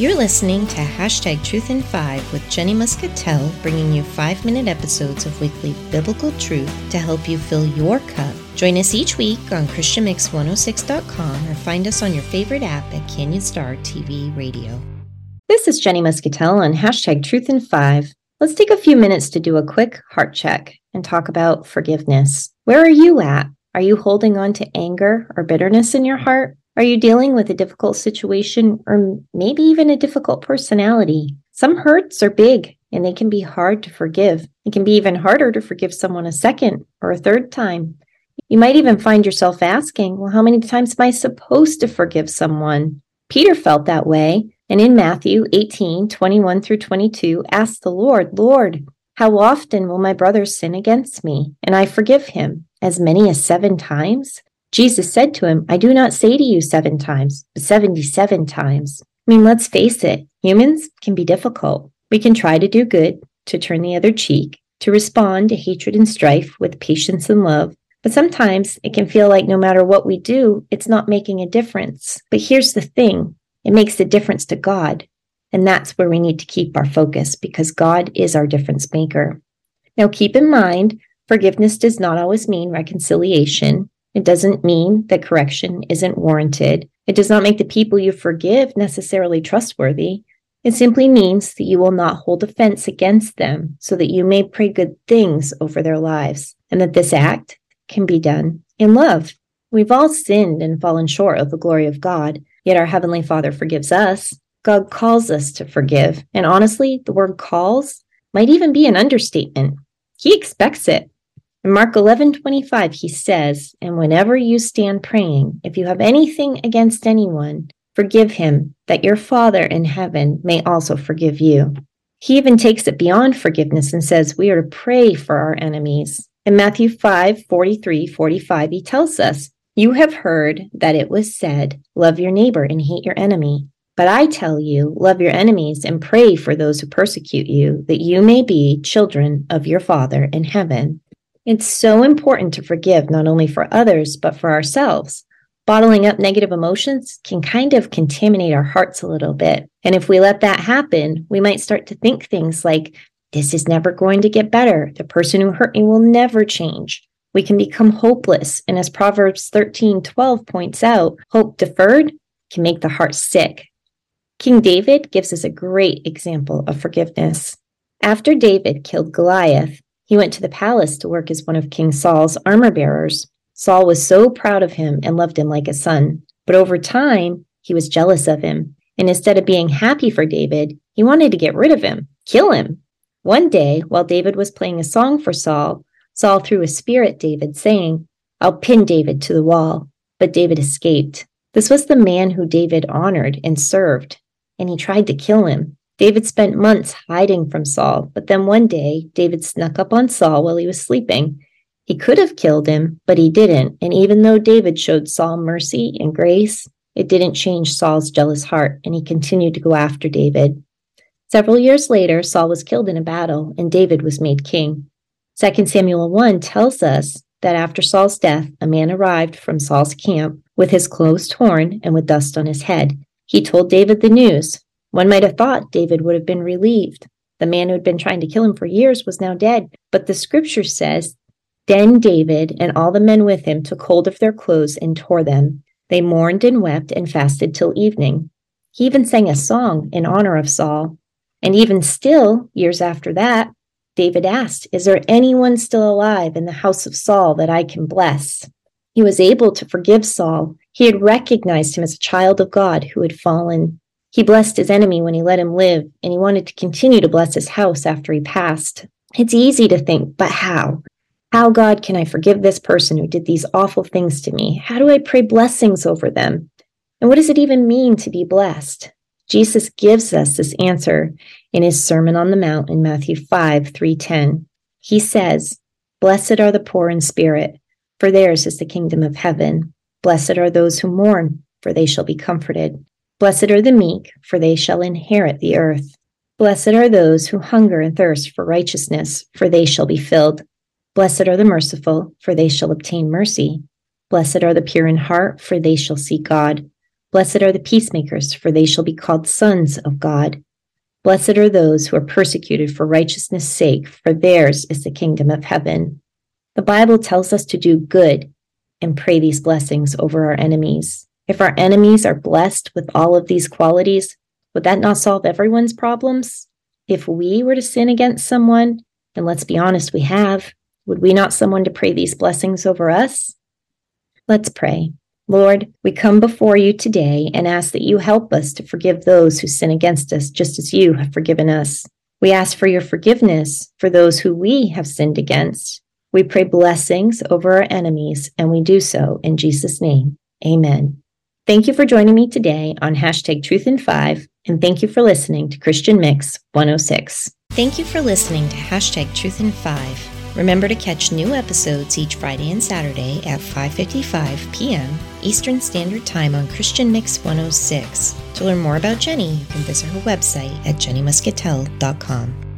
You're listening to Hashtag Truth in Five with Jenny Muscatell, bringing you five minute episodes of weekly biblical truth to help you fill your cup. Join us each week on ChristianMix106.com or find us on your favorite app at Canyon Star TV Radio. This is Jenny Muscatell on Hashtag Truth in Five. Let's take a few minutes to do a quick heart check and talk about forgiveness. Where are you at? Are you holding on to anger or bitterness in your heart? Are you dealing with a difficult situation or maybe even a difficult personality? Some hurts are big and they can be hard to forgive. It can be even harder to forgive someone a second or a third time. You might even find yourself asking, well, how many times am I supposed to forgive someone? Peter felt that way. And in Matthew 18, 21 through 22, asked the Lord, Lord, how often will my brother sin against me and I forgive him? As many as seven times? Jesus said to him, I do not say to you seven times, but 77 times. I mean, let's face it, humans can be difficult. We can try to do good, to turn the other cheek, to respond to hatred and strife with patience and love. But sometimes it can feel like no matter what we do, it's not making a difference. But here's the thing it makes a difference to God. And that's where we need to keep our focus because God is our difference maker. Now, keep in mind, forgiveness does not always mean reconciliation. It doesn't mean that correction isn't warranted. It does not make the people you forgive necessarily trustworthy. It simply means that you will not hold offense against them so that you may pray good things over their lives and that this act can be done in love. We've all sinned and fallen short of the glory of God, yet our Heavenly Father forgives us. God calls us to forgive. And honestly, the word calls might even be an understatement. He expects it. In Mark 11 25, he says, And whenever you stand praying, if you have anything against anyone, forgive him, that your Father in heaven may also forgive you. He even takes it beyond forgiveness and says we are to pray for our enemies. In Matthew 5 43 45, he tells us, You have heard that it was said, Love your neighbor and hate your enemy. But I tell you, love your enemies and pray for those who persecute you, that you may be children of your Father in heaven. It's so important to forgive not only for others, but for ourselves. Bottling up negative emotions can kind of contaminate our hearts a little bit. And if we let that happen, we might start to think things like, this is never going to get better. The person who hurt me will never change. We can become hopeless. And as Proverbs 13 12 points out, hope deferred can make the heart sick. King David gives us a great example of forgiveness. After David killed Goliath, he went to the palace to work as one of King Saul's armor bearers. Saul was so proud of him and loved him like a son. But over time, he was jealous of him. And instead of being happy for David, he wanted to get rid of him, kill him. One day, while David was playing a song for Saul, Saul threw a spear at David, saying, I'll pin David to the wall. But David escaped. This was the man who David honored and served, and he tried to kill him. David spent months hiding from Saul, but then one day David snuck up on Saul while he was sleeping. He could have killed him, but he didn't. And even though David showed Saul mercy and grace, it didn't change Saul's jealous heart, and he continued to go after David. Several years later, Saul was killed in a battle, and David was made king. 2 Samuel 1 tells us that after Saul's death, a man arrived from Saul's camp with his clothes torn and with dust on his head. He told David the news, one might have thought David would have been relieved. The man who had been trying to kill him for years was now dead. But the scripture says, Then David and all the men with him took hold of their clothes and tore them. They mourned and wept and fasted till evening. He even sang a song in honor of Saul. And even still, years after that, David asked, Is there anyone still alive in the house of Saul that I can bless? He was able to forgive Saul. He had recognized him as a child of God who had fallen he blessed his enemy when he let him live, and he wanted to continue to bless his house after he passed. It's easy to think, but how? How, God, can I forgive this person who did these awful things to me? How do I pray blessings over them? And what does it even mean to be blessed? Jesus gives us this answer in his Sermon on the Mount in Matthew 5 310. He says, Blessed are the poor in spirit, for theirs is the kingdom of heaven. Blessed are those who mourn, for they shall be comforted. Blessed are the meek, for they shall inherit the earth. Blessed are those who hunger and thirst for righteousness, for they shall be filled. Blessed are the merciful, for they shall obtain mercy. Blessed are the pure in heart, for they shall see God. Blessed are the peacemakers, for they shall be called sons of God. Blessed are those who are persecuted for righteousness' sake, for theirs is the kingdom of heaven. The Bible tells us to do good and pray these blessings over our enemies. If our enemies are blessed with all of these qualities, would that not solve everyone's problems? If we were to sin against someone, and let's be honest, we have, would we not someone to pray these blessings over us? Let's pray. Lord, we come before you today and ask that you help us to forgive those who sin against us, just as you have forgiven us. We ask for your forgiveness for those who we have sinned against. We pray blessings over our enemies, and we do so in Jesus' name. Amen. Thank you for joining me today on hashtag Truth in Five, and thank you for listening to Christian Mix 106. Thank you for listening to hashtag Truth in Five. Remember to catch new episodes each Friday and Saturday at 5:55 p.m. Eastern Standard Time on Christian Mix 106. To learn more about Jenny, you can visit her website at jennymuscatell.com.